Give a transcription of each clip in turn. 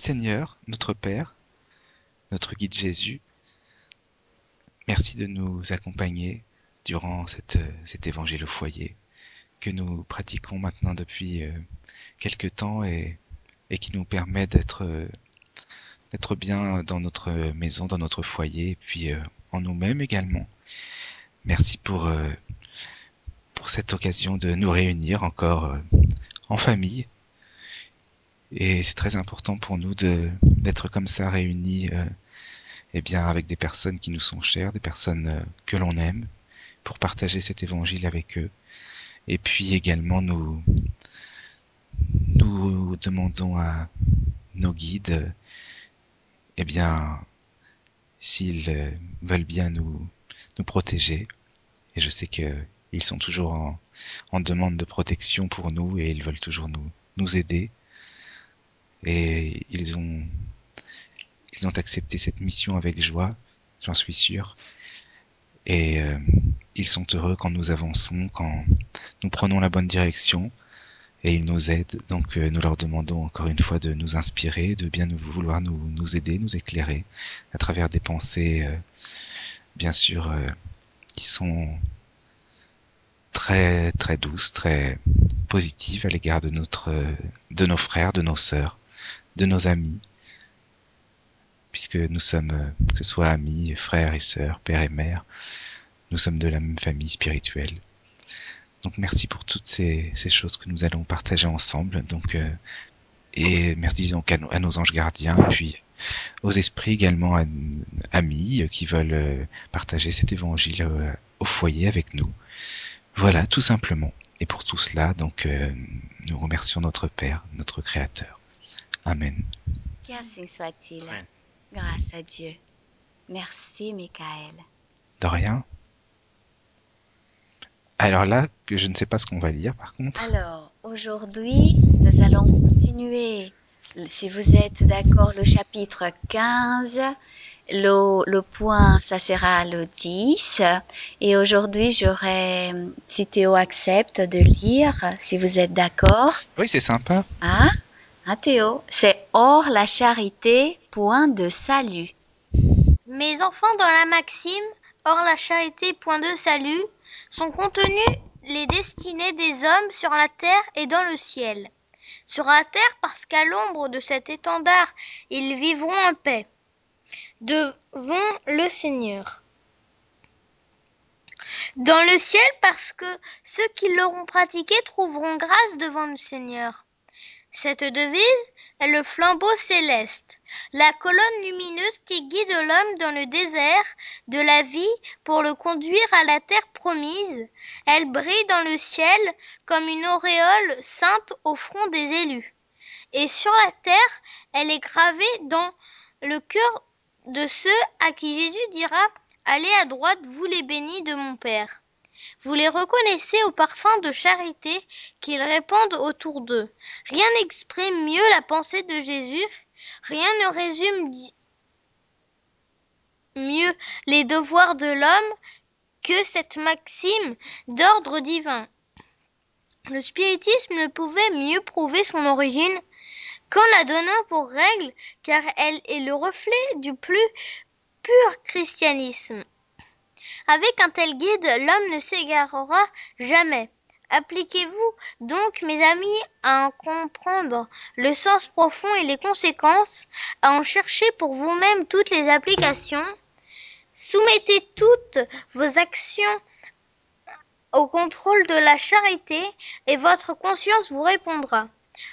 Seigneur, notre Père, notre guide Jésus, merci de nous accompagner durant cette, cet évangile au foyer que nous pratiquons maintenant depuis euh, quelque temps et, qui nous permet d'être bien dans notre maison, dans notre foyer, et puis euh, en nous-mêmes également. Merci pour euh, pour cette occasion de nous réunir encore en famille. Et c'est très important pour nous de d'être comme ça réunis, eh bien avec des personnes qui nous sont chères, des personnes que l'on aime, pour partager cet évangile avec eux. Et puis également nous nous demandons à nos guides, eh bien, s'ils euh, veulent bien nous, nous protéger, et je sais qu'ils sont toujours en, en, demande de protection pour nous et ils veulent toujours nous, nous aider, et ils ont, ils ont accepté cette mission avec joie, j'en suis sûr, et euh, ils sont heureux quand nous avançons, quand nous prenons la bonne direction, et ils nous aident. Donc euh, nous leur demandons encore une fois de nous inspirer, de bien vouloir nous, nous aider, nous éclairer à travers des pensées, euh, bien sûr, qui sont très très douces, très positives à l'égard de notre, de nos frères, de nos sœurs, de nos amis, puisque nous sommes, que ce soit amis, frères et sœurs, père et mère, nous sommes de la même famille spirituelle. Donc merci pour toutes ces, choses que nous allons partager ensemble. Donc euh, et merci donc à, à, nos anges gardiens, puis aux esprits également amis qui veulent euh, partager cet évangile euh, au foyer avec nous. Voilà, tout simplement. Et pour tout cela, donc euh, nous remercions notre Père, notre Créateur. Amen. Qu'ainsi soit-il? Grâce à Dieu. Merci, Michael. De rien. Alors là, que je ne sais pas ce qu'on va lire par contre. Alors, aujourd'hui, nous allons continuer, si vous êtes d'accord, le chapitre 15. Le, le point, ça sera le 10. Et aujourd'hui, j'aurais, si Théo accepte de lire, si vous êtes d'accord. Oui, c'est sympa. Hein? C'est Or la charité, point de salut. Mes enfants, dans la maxime, Or la charité, point de salut, sont contenues les destinées des hommes sur la terre et dans le ciel. Sur la terre, parce qu'à l'ombre de cet étendard, ils vivront en paix devant le Seigneur. Dans le ciel, parce que ceux qui l'auront pratiqué trouveront grâce devant le Seigneur. Cette devise est le flambeau céleste, la colonne lumineuse qui guide l'homme dans le désert de la vie pour le conduire à la terre promise. Elle brille dans le ciel comme une auréole sainte au front des élus. Et sur la terre, elle est gravée dans le cœur de ceux à qui Jésus dira Allez à droite, vous les bénis de mon Père. Vous les reconnaissez au parfum de charité qu'ils répandent autour d'eux. Rien n'exprime mieux la pensée de Jésus, rien ne résume mieux les devoirs de l'homme que cette maxime d'ordre divin. Le spiritisme ne pouvait mieux prouver son origine qu'en la donnant pour règle, car elle est le reflet du plus pur christianisme. Avec un tel guide, l'homme ne s'égarera jamais. Appliquez-vous donc, mes amis, à en comprendre le sens profond et les conséquences, à en chercher pour vous-même toutes les applications. Soumettez toutes vos actions au contrôle de la charité et votre conscience vous répondra.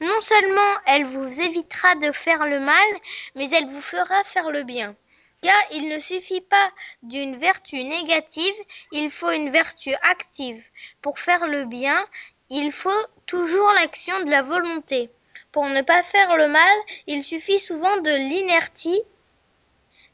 Non seulement elle vous évitera de faire le mal, mais elle vous fera faire le bien. Car il ne suffit pas d'une vertu négative, il faut une vertu active. Pour faire le bien, il faut toujours l'action de la volonté. Pour ne pas faire le mal, il suffit souvent de l'inertie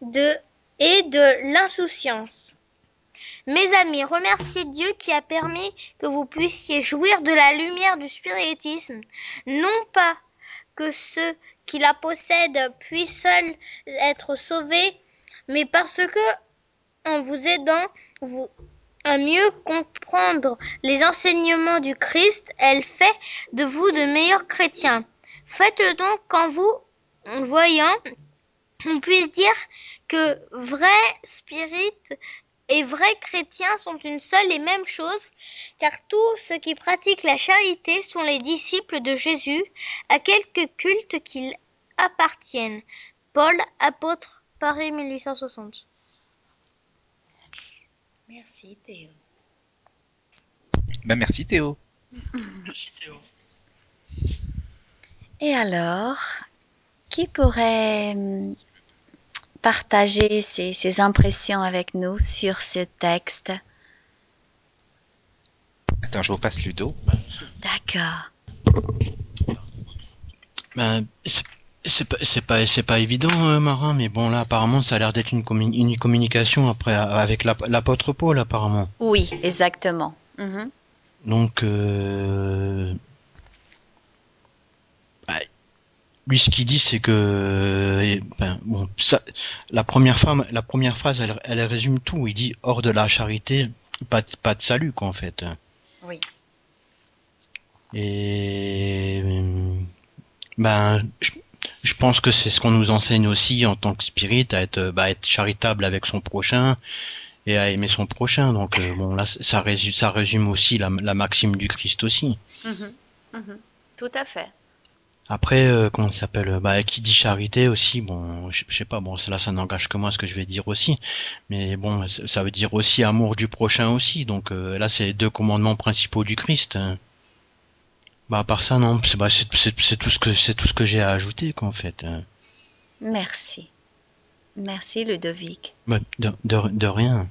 de, et de l'insouciance. Mes amis, remerciez Dieu qui a permis que vous puissiez jouir de la lumière du spiritisme, non pas que ceux qui la possèdent puissent seuls être sauvés, mais parce que, en vous aidant à mieux comprendre les enseignements du Christ, elle fait de vous de meilleurs chrétiens. Faites donc quand vous voyant, on puisse dire que vrai spirit et vrai chrétien sont une seule et même chose, car tous ceux qui pratiquent la charité sont les disciples de Jésus, à quelque culte qu'ils appartiennent. Paul, apôtre, Paris 1860. Merci Théo. Bah merci Théo. Merci Théo. Et alors, qui pourrait hum, partager ses, ses impressions avec nous sur ce texte? Attends, je vous passe Ludo. D'accord. Ben, c'est- pas, c'est pas, c'est pas évident, euh, Marin, mais bon, là, apparemment, ça a l'air d'être une, une communication après, avec l'ap- l'apôtre Paul, apparemment. Oui, exactement. Mhm. Donc, euh, bah, lui, ce qu'il dit, c'est que, et, ben, bon, ça, la première phrase, la première phrase, elle, elle résume tout. Il dit hors de la charité, pas, de- pas de salut, quoi, en fait. Oui. Et ben, je, je pense que c'est ce qu'on nous enseigne aussi en tant que spirit, à être, bah, être charitable avec son prochain et à aimer son prochain. Donc euh, bon, là, ça résume, ça résume aussi la, la maxime du Christ aussi. Mhm. Mhm. Tout à fait. Après, euh, comment s'appelle Bah, qui dit charité aussi, bon, je, je sais pas, bon, là, ça n'engage que moi ce que je vais dire aussi, mais bon, ça ça veut dire aussi amour du prochain aussi. Donc euh, là, c'est les deux commandements principaux du Christ. hein. Bah, à part ça, non, c'est bah, c'est tout ce que c'est tout ce que j'ai à ajouter, quoi, en fait. hein. Merci. Merci Ludovic. Bah, de, de, de rien.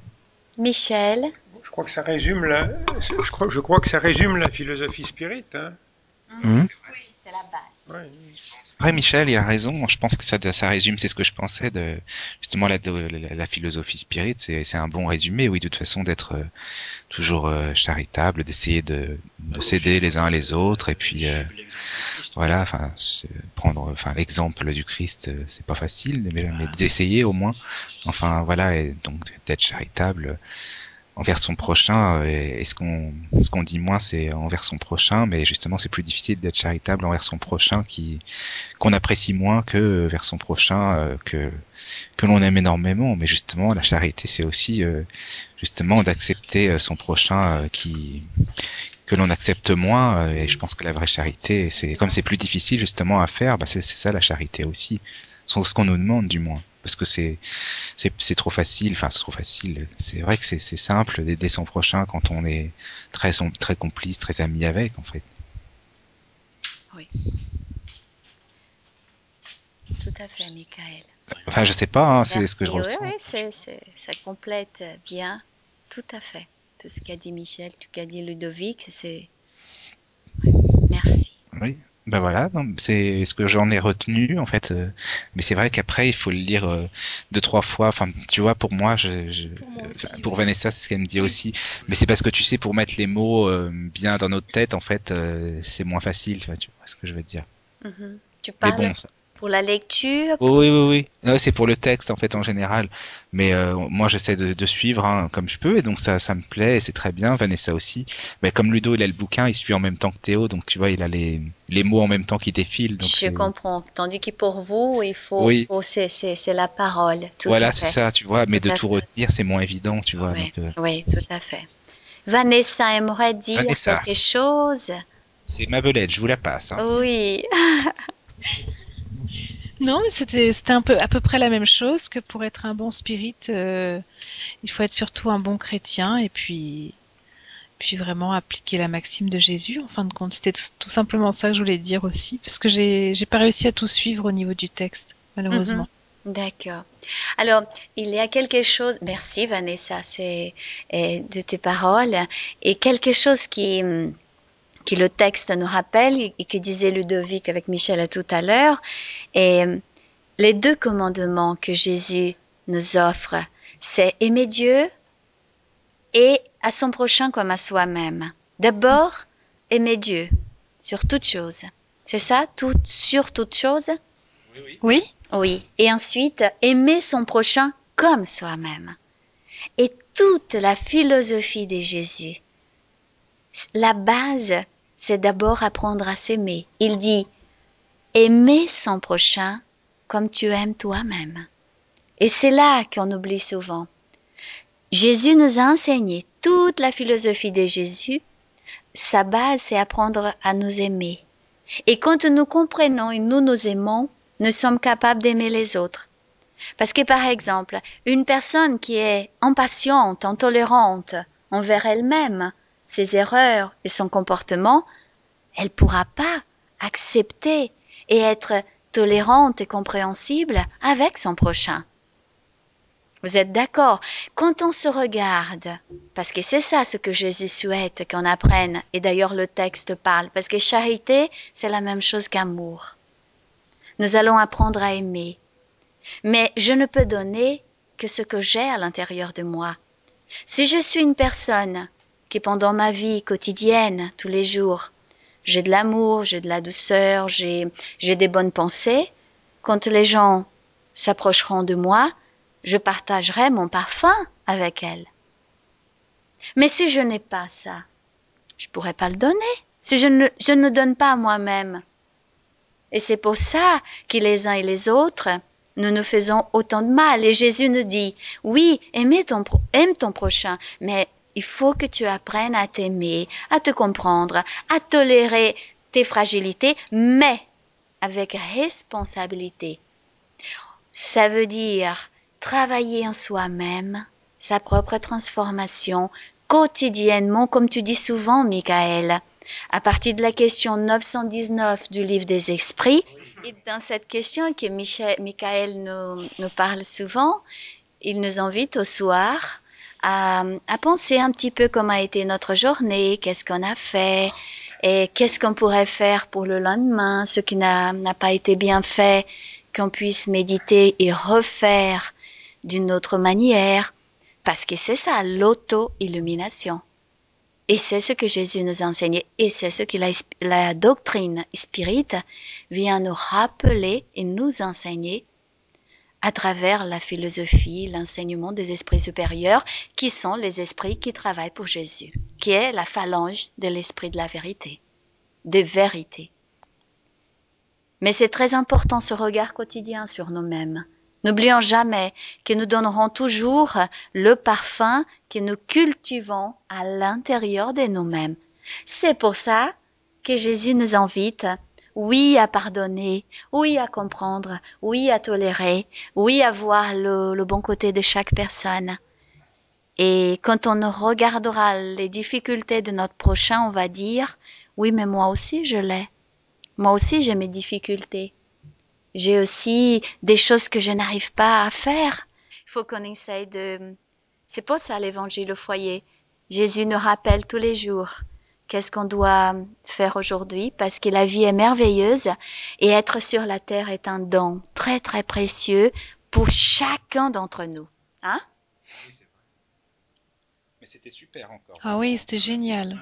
Michel? Je crois que ça résume la, je crois, je crois que ça résume la philosophie spirit. Hein. Hum? Ouais. Après, Michel, il a raison. Je pense que ça, ça résume, c'est ce que je pensais de justement la, de- la, la philosophie spirit. C'est, un bon résumé, oui, de toute façon, d'être euh, toujours euh, charitable, d'essayer de, de s'aider les uns les autres, et puis euh, voilà, enfin, prendre, enfin, l'exemple du Christ, euh, c'est pas facile, mais, mais d'essayer au moins. Enfin, voilà, et donc d'être charitable envers son prochain. euh, Et, ce qu'on, ce qu'on dit moins, c'est envers son prochain, mais justement, c'est plus difficile d'être charitable envers son prochain qui, qu'on apprécie moins que vers son prochain euh, que que l'on aime énormément. Mais justement, la charité, c'est aussi euh, justement d'accepter euh, son prochain euh, qui que l'on accepte moins. Et je pense que la vraie charité, c'est comme c'est plus difficile justement à faire, bah c'est ça la charité aussi. Ce qu'on nous demande du moins. Parce que c'est trop facile. Enfin, c'est trop facile. C'est vrai que c'est simple d'aider son prochain quand on est très très complice, très ami avec en fait. Tout à fait, Michael. Enfin, je sais pas. Hein, c'est ce que je ressens. Oui, oui, ça complète bien. Tout à fait. Tout ce qu'a dit Michel, tout ce qu'a dit Ludovic, c'est. Merci. Oui, ben voilà, c'est ce que j'en ai retenu en fait. euh, mais c'est vrai qu'après il faut le lire euh, deux trois fois. Enfin, tu vois, pour moi, je, je- Pour moi aussi, enfin, pour oui. Vanessa, c'est ce qu'elle me dit aussi. Mais c'est parce que tu sais, pour mettre les mots euh, bien dans notre tête, en fait, euh, c'est moins facile. Tu vois ce que je veux dire. Mhm. Tu Mais parles bon, ça- pour la lecture Oui, oui, oui, c'est pour le texte en fait en général. Mais euh, moi, j'essaie de, de suivre hein, comme je peux, et donc ça, ça me plaît, et c'est très bien. Vanessa aussi. Mais comme Ludo, il a le bouquin, il suit en même temps que Théo, donc tu vois, il a les les mots en même temps qui défilent. Donc Je comprends. Tandis que pour vous, il faut. Oui. faut- c'est, c'est, c'est la parole. Tout voilà, c'est ça, tu vois. Mais Tout de tout fait. retenir, c'est moins évident, tu vois. Oui, Donc, euh, oui, tout à fait. Vanessa aimerait dire Vanessa. quelque chose? C'est ma belette, je vous la passe. Hein. Oui. Non, mais c'était un peu à peu près la même chose que pour être un bon spirit, euh, il faut être surtout un bon chrétien et puis puis vraiment appliquer la maxime de Jésus. En fin de compte, c'était tout, simplement ça que je voulais dire aussi, parce que j'ai j'ai pas réussi à tout suivre au niveau du texte, malheureusement. D'accord. Alors, il y a quelque chose, merci Vanessa, c'est euh, de tes paroles, et quelque chose qui, qui le texte nous rappelle et que disait Ludovic avec Michel tout à l'heure, et hum, les deux commandements que Jésus nous offre, c'est aimer Dieu et à son prochain comme à soi-même. D'abord, aimer Dieu sur toute chose. C'est ça, tout, sur toute chose? Oui, Oui, et ensuite aimer son prochain comme soi-même. Et toute la philosophie de Jésus, la base, c'est d'abord apprendre à s'aimer. Il dit aimer son prochain comme tu aimes toi-même. Et c'est là qu'on oublie souvent. Jésus nous a enseigné toute la philosophie de Jésus. Sa base, c'est apprendre à nous aimer. Et quand nous comprenons et nous nous aimons, nous sommes capables d'aimer les autres. Parce que par exemple, une personne qui est impatiente, intolérante envers elle-même, ses erreurs et son comportement, elle pourra pas accepter et être tolérante et compréhensible avec son prochain. Vous êtes d'accord? Quand on se regarde, parce que c'est ça ce que Jésus souhaite qu'on apprenne, et d'ailleurs le texte parle, parce que charité, c'est la même chose qu'amour. Nous allons apprendre à aimer. Mais je ne peux donner que ce que j'ai à l'intérieur de moi. Si je suis une personne pendant ma vie quotidienne, tous les jours, j'ai de l'amour, j'ai de la douceur, j'ai, j'ai des bonnes pensées, quand les gens s'approcheront de moi, je partagerai mon parfum avec elles. Mais si je n'ai pas ça, je pourrais pas le donner. Si je ne, je ne donne pas à moi-même. Et c'est pour ça que les uns et les autres, nous nous faisons autant de mal. Et Jésus nous dit, oui, aimez ton, aime ton prochain, mais il faut que tu apprennes à t'aimer, à te comprendre, à tolérer tes fragilités, mais avec responsabilité. Ça veut dire travailler en soi-même, sa propre transformation, quotidiennement, comme tu dis souvent, Michael, à partir de la question 919 du livre des esprits. Et dans cette question que Michel, Michael nous, nous parle souvent, il nous invite au soir à, à penser un petit peu comment a été notre journée, qu'est-ce qu'on a fait, et qu'est-ce qu'on pourrait faire pour le lendemain, ce qui n'a pas été bien fait, qu'on puisse méditer et refaire d'une autre manière, parce que c'est ça, l'auto-illumination. Et c'est ce que Jésus nous a enseigné, et c'est ce que la, la doctrine spirite vient nous rappeler et nous enseigner à travers la philosophie, l'enseignement des esprits supérieurs, qui sont les esprits qui travaillent pour Jésus, qui est la phalange de l'esprit de la vérité, de vérité. Mais c'est très important ce regard quotidien sur nous-mêmes. N'oublions jamais que nous donnerons toujours le parfum que nous cultivons à l'intérieur de nous-mêmes. C'est pour ça que Jésus nous invite, oui, à pardonner, oui, à comprendre, oui, à tolérer, oui, à voir le, bon côté de chaque personne. Et quand on regardera les difficultés de notre prochain, on va dire, oui, mais moi aussi je l'ai. Moi aussi j'ai mes difficultés. J'ai aussi des choses que je n'arrive pas à faire. Il faut qu'on essaye de... C'est pas ça l'évangile au foyer. Jésus nous rappelle tous les jours qu'est-ce qu'on doit faire aujourd'hui? Parce que la vie est merveilleuse et être sur la terre est un don très très précieux pour chacun d'entre nous. Hein? Oui, c'est vrai. Mais c'était super encore. Ah oui, c'était génial.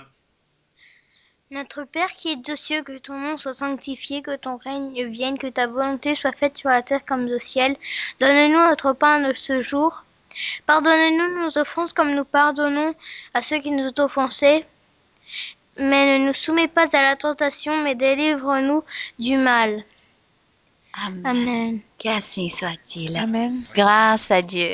Notre Père qui es aux cieux, que ton nom soit sanctifié, que ton règne vienne, que ta volonté soit faite sur la terre comme au ciel. Donne-nous notre pain de ce jour. Pardonne-nous nos offenses comme nous pardonnons à ceux qui nous ont offensés. Mais ne nous soumets pas à la tentation, mais délivre-nous du mal. Amen. Amen. Qu'ainsi soit-il. Amen. Grâce à Dieu.